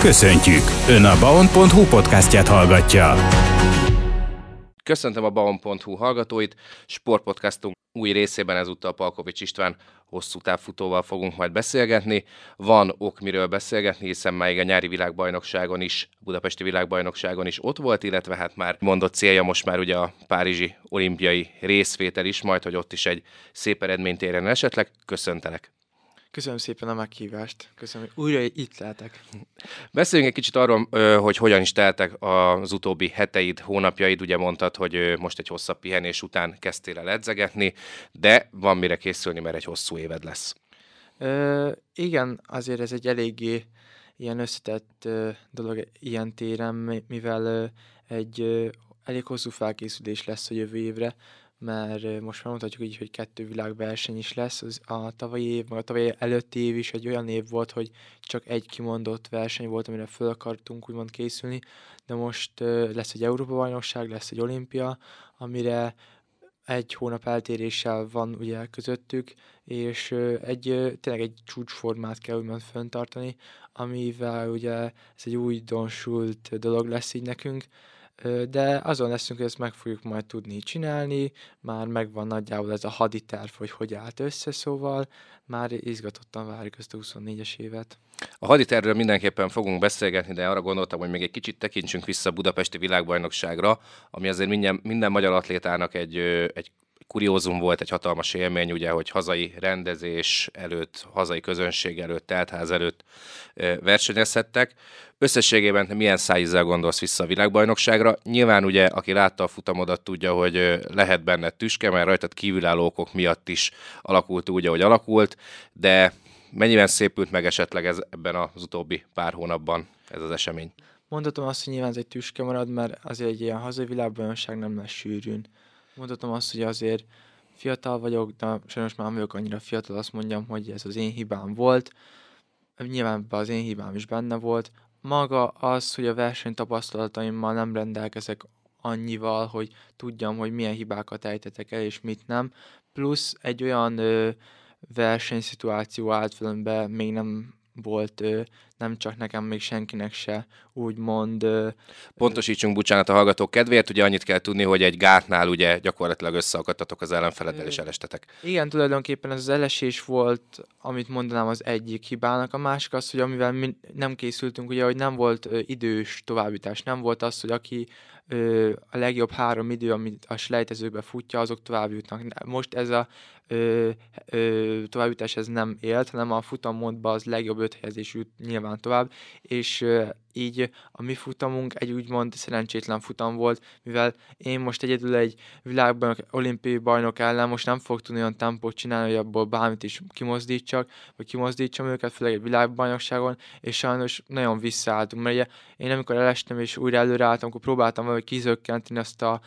Köszöntjük! Ön a baon.hu podcastját hallgatja. Köszöntöm a baon.hu hallgatóit. Sportpodcastunk új részében ezúttal Palkovics István hosszú távfutóval fogunk majd beszélgetni. Van ok, miről beszélgetni, hiszen már a nyári világbajnokságon is, a budapesti világbajnokságon is ott volt, illetve hát már mondott célja most már ugye a párizsi olimpiai részvétel is, majd hogy ott is egy szép eredményt érjen esetleg. Köszöntelek! Köszönöm szépen a meghívást. Köszönöm, hogy újra itt lehetek. Beszéljünk egy kicsit arról, hogy hogyan is teltek az utóbbi heteid, hónapjaid. Ugye mondtad, hogy most egy hosszabb pihenés után kezdtél el edzegetni, de van mire készülni, mert egy hosszú éved lesz. Ö, igen, azért ez egy eléggé ilyen összetett ö, dolog ilyen téren, mivel ö, egy ö, elég hosszú felkészülés lesz a jövő évre, mert most már mondhatjuk így, hogy kettő világverseny is lesz. Az a tavalyi év, meg a tavalyi előtti év is egy olyan év volt, hogy csak egy kimondott verseny volt, amire föl akartunk úgymond készülni, de most lesz egy Európa-bajnokság, lesz egy olimpia, amire egy hónap eltéréssel van ugye közöttük, és egy, tényleg egy csúcsformát kell úgymond föntartani, amivel ugye ez egy újdonsult dolog lesz így nekünk, de azon leszünk, hogy ezt meg fogjuk majd tudni csinálni, már megvan nagyjából ez a haditerv, hogy hogy állt össze, szóval már izgatottan várjuk ezt a 24-es évet. A haditervről mindenképpen fogunk beszélgetni, de arra gondoltam, hogy még egy kicsit tekintsünk vissza a budapesti világbajnokságra, ami azért minden, minden magyar atlétának egy, egy kuriózum volt, egy hatalmas élmény, ugye, hogy hazai rendezés előtt, hazai közönség előtt, teltház előtt versenyezhettek. Összességében milyen szájízzel gondolsz vissza a világbajnokságra? Nyilván ugye, aki látta a futamodat, tudja, hogy lehet benne tüske, mert rajtad kívülálló miatt is alakult úgy, ahogy alakult, de mennyiben szépült meg esetleg ez, ebben az utóbbi pár hónapban ez az esemény? Mondhatom azt, hogy nyilván ez egy tüske marad, mert azért egy ilyen hazai világbajnokság nem lesz sűrűn mondhatom azt, hogy azért fiatal vagyok, de sajnos már nem vagyok annyira fiatal, azt mondjam, hogy ez az én hibám volt. Nyilván az én hibám is benne volt. Maga az, hogy a versenytapasztalataimmal nem rendelkezek annyival, hogy tudjam, hogy milyen hibákat ejtetek el, és mit nem. Plusz egy olyan ö, versenyszituáció állt be, még nem volt nem csak nekem, még senkinek se úgymond... Pontosítsunk, bocsánat a hallgatók kedvéért, ugye annyit kell tudni, hogy egy gátnál ugye gyakorlatilag összeakadtatok az ellenfeleddel és elestetek. Igen, tulajdonképpen ez az elesés volt, amit mondanám az egyik hibának. A másik az, hogy amivel mi nem készültünk, ugye, hogy nem volt idős továbbítás, nem volt az, hogy aki a legjobb három idő, amit a selejtezőkbe futja, azok tovább jutnak. Most ez a ö, ö, továbbjutás ez nem élt, hanem a futammódban az legjobb öt helyezés jut nyilván tovább, és ö, így a mi futamunk egy úgymond szerencsétlen futam volt, mivel én most egyedül egy világban olimpiai bajnok ellen most nem fog tudni olyan tempót csinálni, hogy abból bármit is kimozdítsak, vagy kimozdítsam őket, főleg egy világbajnokságon, és sajnos nagyon visszaálltunk, mert ugye én amikor elestem és újra előreálltam, akkor próbáltam valahogy kizökkenteni azt a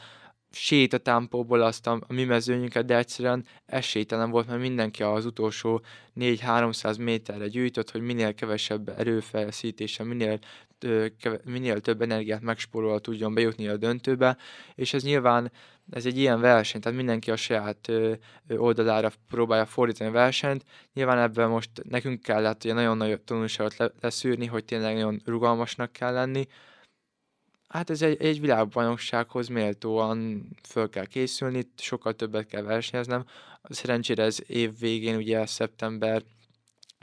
sétatempóból azt a, a mi mezőnyünket, de egyszerűen esélytelen volt, mert mindenki az utolsó 4-300 méterre gyűjtött, hogy minél kevesebb erőfeszítése, minél, minél több energiát megspórolva tudjon bejutni a döntőbe, és ez nyilván ez egy ilyen verseny, tehát mindenki a saját oldalára próbálja fordítani a versenyt. Nyilván ebben most nekünk kellett ugye nagyon nagy tanulságot leszűrni, hogy tényleg nagyon rugalmasnak kell lenni, Hát ez egy, egy világbajnoksághoz méltóan föl kell készülni, sokkal többet kell versenyeznem. Szerencsére ez év végén, ugye szeptember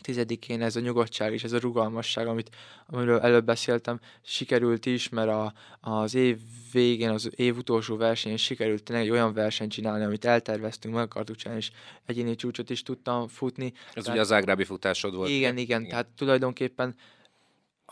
10-én ez a nyugodtság és ez a rugalmasság, amit, amiről előbb beszéltem, sikerült is, mert a, az év végén, az év utolsó versenyén sikerült tényleg egy olyan versenyt csinálni, amit elterveztünk, meg akartuk csinálni, és egyéni csúcsot is tudtam futni. Ez tehát, ugye az ágrábi futásod volt. Igen, igen, igen, tehát tulajdonképpen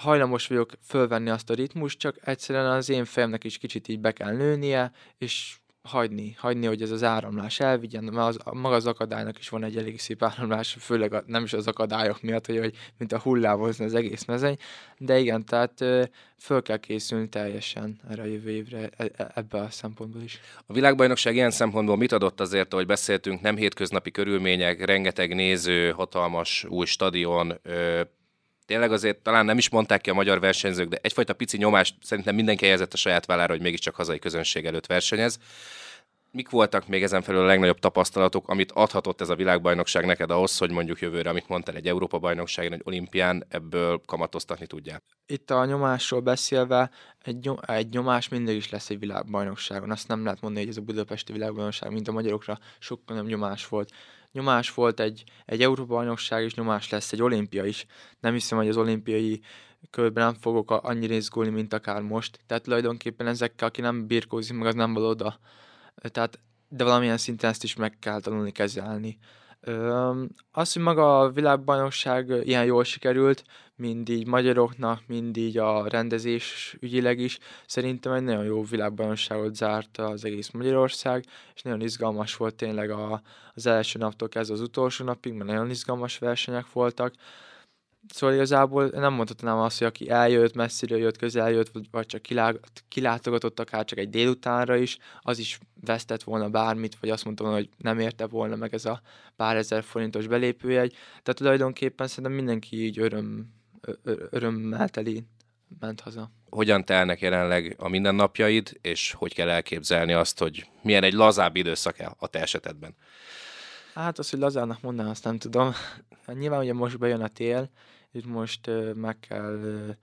hajlamos vagyok fölvenni azt a ritmus, csak egyszerűen az én fejemnek is kicsit így be kell nőnie, és hagyni, hagyni, hogy ez az áramlás elvigyen, mert az, maga az akadálynak is van egy elég szép áramlás, főleg a, nem is az akadályok miatt, hogy, hogy mint a hullámozni az egész mezeny, de igen, tehát föl kell készülni teljesen erre a jövő évre e, e, ebbe a szempontból is. A világbajnokság ilyen szempontból mit adott azért, ahogy beszéltünk, nem hétköznapi körülmények, rengeteg néző, hatalmas új stadion, tényleg azért talán nem is mondták ki a magyar versenyzők, de egyfajta pici nyomást szerintem mindenki helyezett a saját vállára, hogy mégiscsak hazai közönség előtt versenyez. mik voltak még ezen felül a legnagyobb tapasztalatok, amit adhatott ez a világbajnokság neked ahhoz, hogy mondjuk jövőre, amit mondtál, egy Európa-bajnokságon, egy olimpián ebből kamatoztatni tudják? Itt a nyomásról beszélve, egy, nyom, egy nyomás mindig is lesz egy világbajnokságon. Azt nem lehet mondani, hogy ez a budapesti világbajnokság, mint a magyarokra, sokkal nem nyomás volt. Nyomás volt egy, egy Európa-bajnokság, és nyomás lesz egy olimpia is. Nem hiszem, hogy az olimpiai körben nem fogok annyira izgulni, mint akár most. Tehát tulajdonképpen ezekkel, aki nem birkózik meg, az nem való oda tehát, de valamilyen szinten ezt is meg kell tanulni kezelni. Az, hogy maga a világbajnokság ilyen jól sikerült, mind így magyaroknak, mind így a rendezés ügyileg is, szerintem egy nagyon jó világbajnokságot zárt az egész Magyarország, és nagyon izgalmas volt tényleg a, az első naptól kezdve az utolsó napig, mert nagyon izgalmas versenyek voltak. Szóval igazából nem mondhatnám azt, hogy aki eljött, messziről jött, közel jött, vagy csak kilátogatott akár csak egy délutánra is, az is vesztett volna bármit, vagy azt mondtam, hogy nem érte volna meg ez a pár ezer forintos belépőjegy. Tehát tulajdonképpen szerintem mindenki így öröm, örömmel teli ment haza. Hogyan telnek jelenleg a mindennapjaid, és hogy kell elképzelni azt, hogy milyen egy lazább időszak a te esetedben? Hát az, hogy lazának mondanám, azt nem tudom. Hát nyilván ugye most bejön a tél, és most meg kell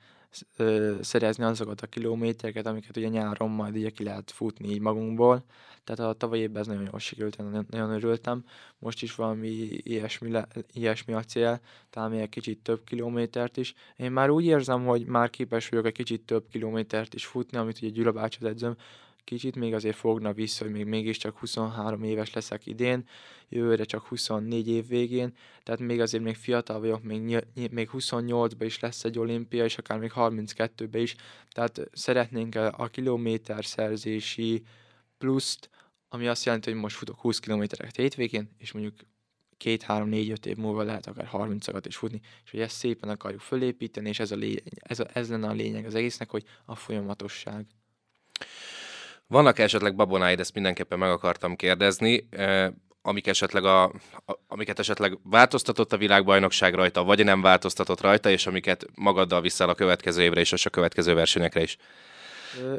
szerezni azokat a kilométereket, amiket ugye nyáron majd ugye ki lehet futni így magunkból. Tehát a tavalyi évben ez nagyon jól sikerült, nagyon, örültem. Most is valami ilyesmi, le, ilyesmi a cél, talán még egy kicsit több kilométert is. Én már úgy érzem, hogy már képes vagyok egy kicsit több kilométert is futni, amit ugye Gyula bácsi edzőm, kicsit még azért fogna vissza, hogy még mégiscsak 23 éves leszek idén, jövőre csak 24 év végén, tehát még azért még fiatal vagyok, még, még 28-ban is lesz egy olimpia, és akár még 32-ben is, tehát szeretnénk a, kilométer szerzési pluszt, ami azt jelenti, hogy most futok 20 kilométereket hétvégén, és mondjuk két, három, négy, öt év múlva lehet akár 30 is futni, és hogy ezt szépen akarjuk fölépíteni, és ez, a lény, ez, a, ez lenne a lényeg az egésznek, hogy a folyamatosság. Vannak esetleg babonáid, ezt mindenképpen meg akartam kérdezni, amik esetleg a, amiket esetleg változtatott a világbajnokság rajta, vagy nem változtatott rajta, és amiket magaddal viszel a következő évre is, és a következő versenyekre is?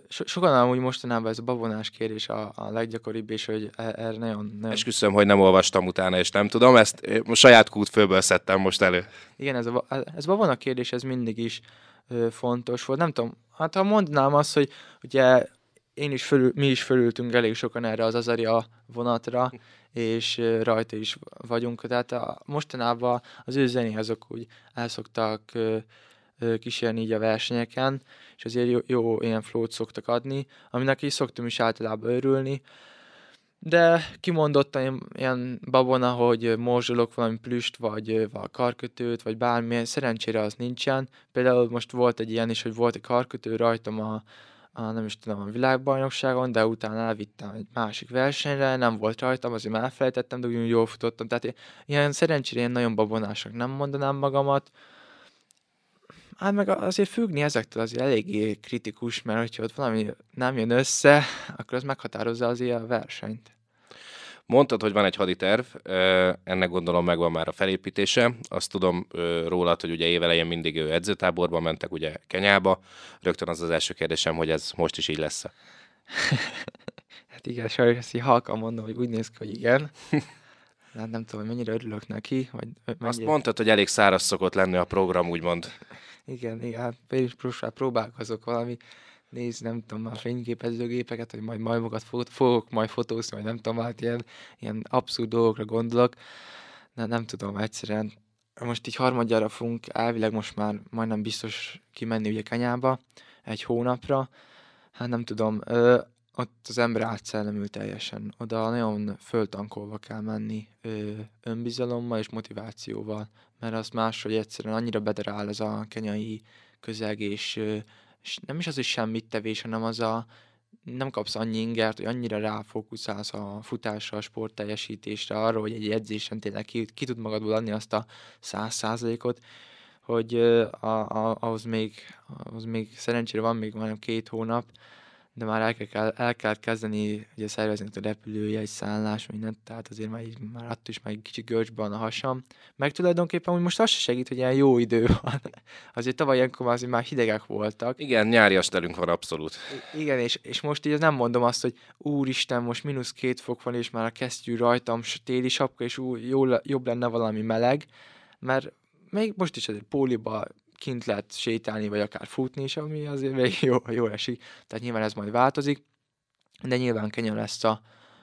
So, sokan amúgy mostanában ez a babonás kérés a, a leggyakoribb, és hogy e, erre nagyon... nagyon... Esküszöm, hogy nem olvastam utána, és nem tudom, ezt most saját kútfőből szedtem most elő. Igen, ez a, ez a babona kérdés, ez mindig is ö, fontos volt. Nem tudom, hát ha mondanám azt, hogy ugye én is fölül, mi is fölültünk elég sokan erre az Azaria vonatra, és rajta is vagyunk. Tehát a, mostanában az ő zené azok úgy el kísérni így a versenyeken, és azért jó, jó ilyen flót szoktak adni, aminek is szoktam is általában örülni. De kimondottan ilyen babona, hogy morzsolok valami plüst, vagy, vagy karkötőt, vagy bármilyen, szerencsére az nincsen. Például most volt egy ilyen is, hogy volt egy karkötő rajtam a, a, nem is tudom, a világbajnokságon, de utána elvittem egy másik versenyre, nem volt rajtam, azért már elfelejtettem, de úgy jól futottam. Tehát ilyen szerencsére én nagyon babonásnak nem mondanám magamat. Hát meg azért függni ezektől azért eléggé kritikus, mert hogyha ott valami nem jön össze, akkor az meghatározza azért a versenyt. Mondtad, hogy van egy haditerv, ennek gondolom megvan már a felépítése. Azt tudom rólad, hogy ugye évelején mindig edzőtáborban mentek, ugye Kenyába. Rögtön az az első kérdésem, hogy ez most is így lesz hát igen, sajnos ezt így halkan mondom, hogy úgy néz ki, hogy igen. Hát nem tudom, hogy mennyire örülök neki. Vagy mennyire... Azt mondtad, hogy elég száraz szokott lenni a program, úgymond. igen, igen, hát is próbálkozok valami nézni, nem tudom, a fényképezőgépeket, hogy majd majmokat fogok majd fotózni, vagy nem tudom, hát ilyen, ilyen abszurd dolgokra gondolok. De nem tudom, egyszerűen most így harmadjára fogunk elvileg most már majdnem biztos kimenni ugye Kenyába egy hónapra. Hát nem tudom, ö, ott az ember átszellemül teljesen. Oda nagyon föltankolva kell menni ö, önbizalommal és motivációval, mert az máshogy egyszerűen annyira bedarál ez a kenyai közeg, és ö, nem is az, hogy semmit tevés, hanem az a, nem kapsz annyi ingert, hogy annyira ráfókuszálsz a futásra, a sport teljesítésre, arra, hogy egy edzésen tényleg ki, ki tud magadból adni azt a száz százalékot, hogy a, a, ahhoz, még, ahhoz még szerencsére van még majdnem két hónap, de már el, kell, el kell kezdeni ugye szervezni a repülőjegy, szállás, mindent, tehát azért már, így, már attól is már egy kicsit görcsbe van a hasam. Meg tulajdonképpen hogy most az se segít, hogy ilyen jó idő van. Azért tavaly ilyenkor azért már hidegek voltak. Igen, nyári astelünk van abszolút. I- igen, és, és most így nem mondom azt, hogy úristen, most mínusz két fok van, és már a kesztyű rajtam, téli sapka, és ú, jó, jobb lenne valami meleg, mert még most is azért póliba kint lehet sétálni, vagy akár futni is, ami azért még jó, jó esik. Tehát nyilván ez majd változik, de nyilván Kenya lesz a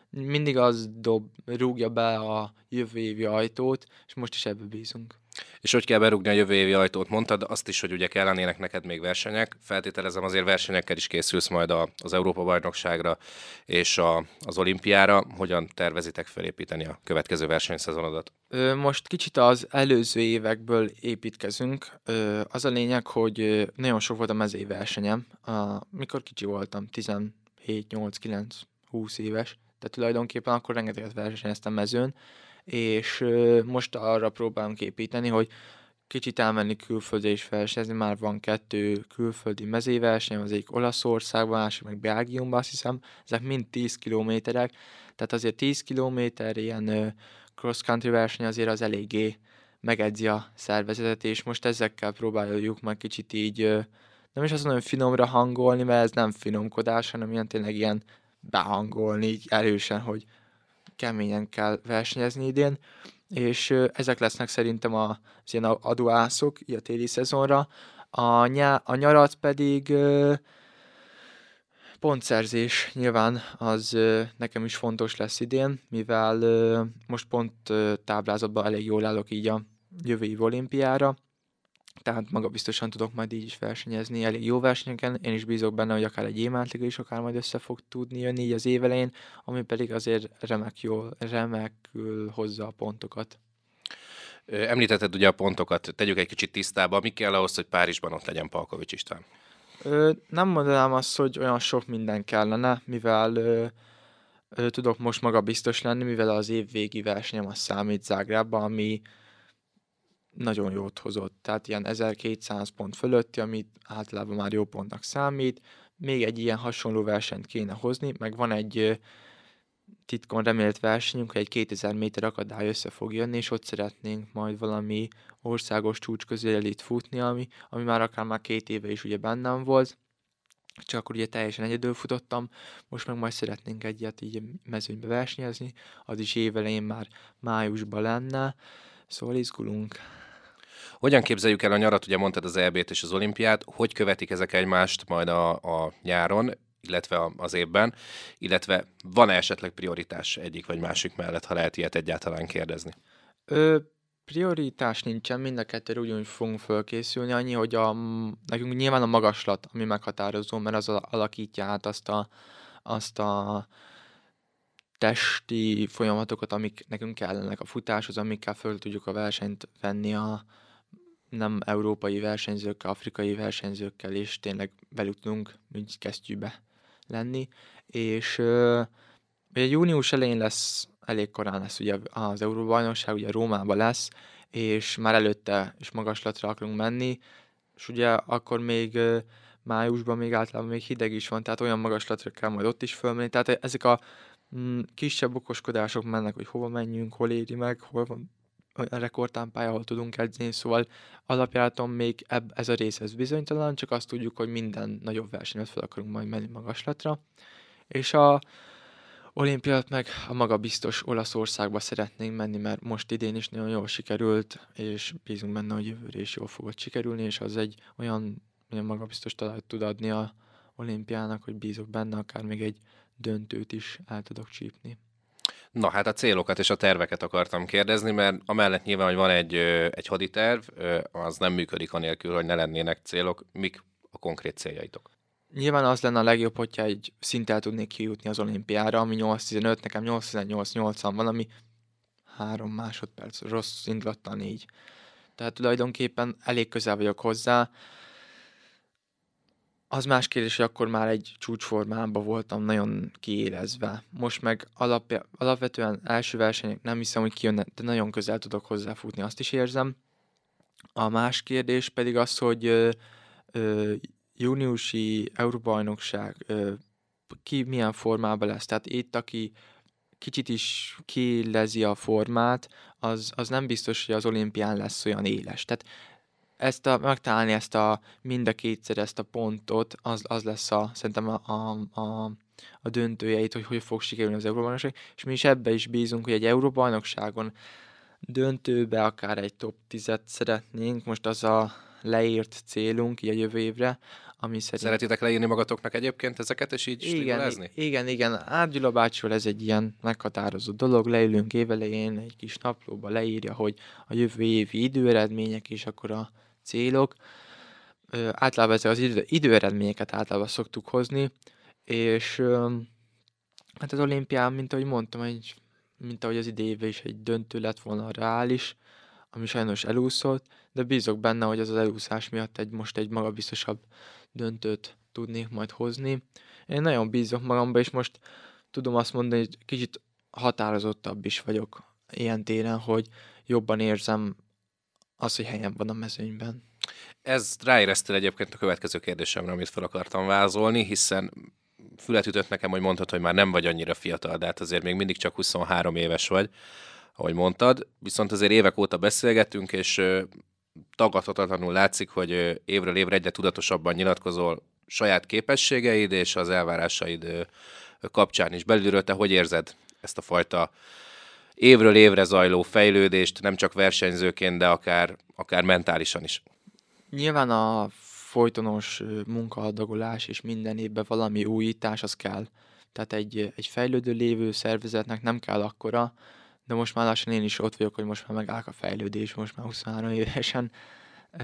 mindig az dob, rúgja be a jövő évi ajtót, és most is ebből bízunk. És hogy kell berúgni a jövő évi ajtót, mondtad azt is, hogy ugye kellenének neked még versenyek. Feltételezem azért versenyekkel is készülsz majd a, az Európa-bajnokságra és a, az olimpiára. Hogyan tervezitek felépíteni a következő versenyszezonodat? Most kicsit az előző évekből építkezünk. Az a lényeg, hogy nagyon sok volt a mezei versenyem. Mikor kicsi voltam, 17, 8, 9, 20 éves, tehát tulajdonképpen akkor rengeteget versenyeztem mezőn, és most arra próbálunk építeni, hogy kicsit elmenni külföldre is versenyezni, már van kettő külföldi mezéverseny, az egyik Olaszországban, másik meg Belgiumban, azt hiszem, ezek mind 10 kilométerek, tehát azért 10 kilométer ilyen cross-country verseny azért az eléggé megedzi a szervezetet, és most ezekkel próbáljuk meg kicsit így, nem is azt mondom, hogy finomra hangolni, mert ez nem finomkodás, hanem ilyen tényleg ilyen behangolni így erősen, hogy keményen kell versenyezni idén, és ezek lesznek szerintem az ilyen adóászok a téli szezonra. A, nyá, a nyarat pedig pontszerzés nyilván az nekem is fontos lesz idén, mivel most pont táblázatban elég jól állok így a jövő olimpiára, tehát maga biztosan tudok majd így is versenyezni, elég jó versenyeken, én is bízok benne, hogy akár egy émátliga is akár majd össze fog tudni jönni így az évelején, ami pedig azért remek jól, remekül hozza a pontokat. Említetted ugye a pontokat, tegyük egy kicsit tisztába, mi kell ahhoz, hogy Párizsban ott legyen Palkovics István? Ö, nem mondanám azt, hogy olyan sok minden kellene, mivel ö, ö, tudok most maga biztos lenni, mivel az év végi versenyem az számít Zágrában, ami nagyon jót hozott, tehát ilyen 1200 pont fölötti, amit általában már jó pontnak számít. Még egy ilyen hasonló versenyt kéne hozni, meg van egy titkon remélt versenyünk, hogy egy 2000 méter akadály össze fog jönni, és ott szeretnénk majd valami országos csúcs közelit futni, ami, ami már akár már két éve is ugye bennem volt, csak akkor ugye teljesen egyedül futottam, most meg majd szeretnénk egyet így mezőnybe versenyezni, az is évelején már májusban lenne, szóval izgulunk. Hogyan képzeljük el a nyarat? Ugye mondtad az EB-t és az olimpiát. Hogy követik ezek egymást majd a, a nyáron, illetve az évben, illetve van-e esetleg prioritás egyik vagy másik mellett, ha lehet ilyet egyáltalán kérdezni? Ö, prioritás nincsen, mind a kettőre ugyanúgy fogunk fölkészülni, annyi, hogy a, nekünk nyilván a magaslat, ami meghatározó, mert az alakítja át azt a, azt a testi folyamatokat, amik nekünk kellenek a futáshoz, amikkel föl tudjuk a versenyt venni a, nem európai versenyzőkkel, afrikai versenyzőkkel, és tényleg velük tudunk úgy kesztyűbe lenni. És ugye június elején lesz, elég korán lesz ugye az Euróbajnokság, ugye Rómában lesz, és már előtte is magaslatra akarunk menni, és ugye akkor még májusban még általában még hideg is van, tehát olyan magaslatra kell majd ott is fölmenni, tehát ezek a mm, kisebb okoskodások mennek, hogy hova menjünk, hol éri meg, hol van rekordtámpája, ahol tudunk edzeni, szóval alapjáraton még ebb, ez a rész ez bizonytalan, csak azt tudjuk, hogy minden nagyobb versenyet fel akarunk majd menni magaslatra. És a olimpiát meg a maga biztos Olaszországba szeretnénk menni, mert most idén is nagyon jól sikerült, és bízunk benne, hogy jövőre is jól fogod sikerülni, és az egy olyan, olyan magabiztos talált tud adni a olimpiának, hogy bízok benne, akár még egy döntőt is el tudok csípni. Na hát a célokat és a terveket akartam kérdezni, mert amellett nyilván, hogy van egy, egy haditerv, az nem működik anélkül, hogy ne lennének célok. Mik a konkrét céljaitok? Nyilván az lenne a legjobb, hogyha egy szinttel tudnék kijutni az olimpiára, ami 8-15, nekem 8-18-80 van, ami három másodperc, rossz indulattal négy. Tehát tulajdonképpen elég közel vagyok hozzá, az más kérdés, hogy akkor már egy csúcsformában voltam nagyon kiélezve. Most meg alapja, alapvetően első versenyek nem hiszem, hogy kijönne, de nagyon közel tudok hozzáfutni, azt is érzem. A más kérdés pedig az, hogy ö, ö, júniusi Euróbajnokság ö, ki milyen formában lesz. Tehát itt, aki kicsit is kilezi a formát, az, az nem biztos, hogy az olimpián lesz olyan éles. Tehát ezt a, megtalálni ezt a mind a kétszer ezt a pontot, az, az lesz a, szerintem a, a, a, a döntőjeit, hogy hogy fog sikerülni az Európa-bajnokság, és mi is ebbe is bízunk, hogy egy Európa-bajnokságon döntőbe akár egy top 10-et szeretnénk, most az a leírt célunk így a jövő évre, ami szerint... Szeretitek leírni magatoknak egyébként ezeket, és így igen, igen, igen. Árgyula bácsival ez egy ilyen meghatározó dolog. Leülünk évelején egy kis naplóba, leírja, hogy a jövő évi időeredmények és akkor a célok. Ö, általában ezek az idő, időeredményeket általában szoktuk hozni, és ö, hát az olimpián, mint ahogy mondtam, egy, mint ahogy az idéve is egy döntő lett volna reális, ami sajnos elúszott, de bízok benne, hogy az az elúszás miatt egy most egy magabiztosabb döntőt tudnék majd hozni. Én nagyon bízok magamba, és most tudom azt mondani, hogy kicsit határozottabb is vagyok ilyen téren, hogy jobban érzem azt, hogy helyen van a mezőnyben. Ez ráéreztél egyébként a következő kérdésemre, amit fel akartam vázolni, hiszen fület ütött nekem, hogy mondtad, hogy már nem vagy annyira fiatal, de hát azért még mindig csak 23 éves vagy, ahogy mondtad. Viszont azért évek óta beszélgetünk, és tagadhatatlanul látszik, hogy évről évre egyre tudatosabban nyilatkozol saját képességeid és az elvárásaid kapcsán is. Belülről te hogy érzed ezt a fajta évről évre zajló fejlődést, nem csak versenyzőként, de akár, akár mentálisan is? Nyilván a folytonos munkaadagolás és minden évben valami újítás az kell. Tehát egy, egy fejlődő lévő szervezetnek nem kell akkora, de most már lassan én is ott vagyok, hogy most már megáll a fejlődés, most már 23 évesen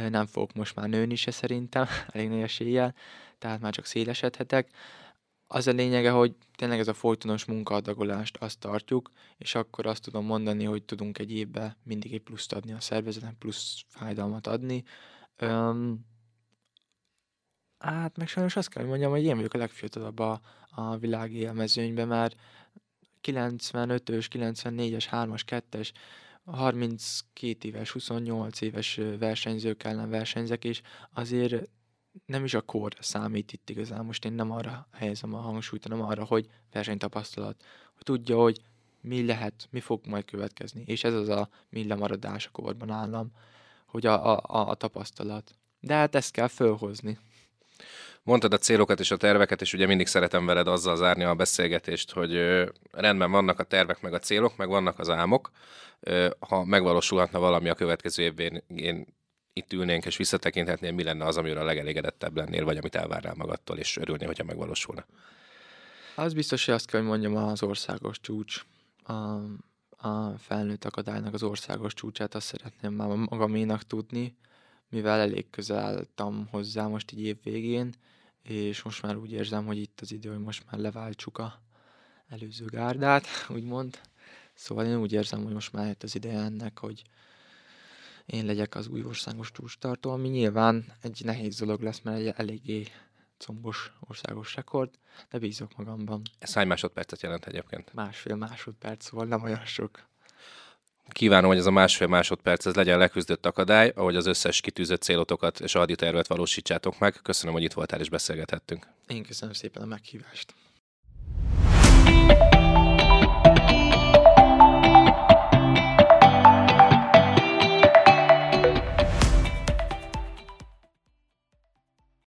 nem fogok most már nőni se szerintem, elég nagy eséllyel, tehát már csak szélesedhetek. Az a lényege, hogy tényleg ez a folytonos munkaadagolást azt tartjuk, és akkor azt tudom mondani, hogy tudunk egy évben mindig egy pluszt adni a szervezetnek, plusz fájdalmat adni. Öm, hát meg sajnos azt kell, hogy mondjam, hogy én vagyok a legfiatalabb a, a világi élmezőnyben, mert 95-ös, 94-es, 3-as, 2-es, 32 éves, 28 éves versenyzők ellen versenyzek, és azért nem is a kor számít itt igazán. Most én nem arra helyezem a hangsúlyt, hanem arra, hogy versenytapasztalat. Hogy tudja, hogy mi lehet, mi fog majd következni. És ez az a mi lemaradás a korban állam, hogy a, a, a tapasztalat. De hát ezt kell fölhozni. Mondtad a célokat és a terveket, és ugye mindig szeretem veled azzal zárni a beszélgetést, hogy rendben vannak a tervek meg a célok, meg vannak az álmok. Ha megvalósulhatna valami a következő évben, én itt ülnénk és visszatekinthetnél, mi lenne az, amiről a legelégedettebb lennél, vagy amit elvárnál magadtól, és örülnél, hogyha megvalósulna? Az biztos, hogy azt kell, hogy mondjam, az országos csúcs. A, a felnőtt akadálynak az országos csúcsát azt szeretném már magaménak tudni, mivel elég közel álltam hozzá most így év és most már úgy érzem, hogy itt az idő, hogy most már leváltsuk a előző gárdát, úgymond. Szóval én úgy érzem, hogy most már jött az ideje ennek, hogy én legyek az új országos túlstartó, ami nyilván egy nehéz dolog lesz, mert egy eléggé combos országos rekord, de bízok magamban. Ez hány másodpercet jelent egyébként? Másfél másodperc, szóval nem olyan sok. Kívánom, hogy ez a másfél másodperc ez legyen leküzdött akadály, ahogy az összes kitűzött célotokat és a tervet valósítsátok meg. Köszönöm, hogy itt voltál és beszélgethettünk. Én köszönöm szépen a meghívást.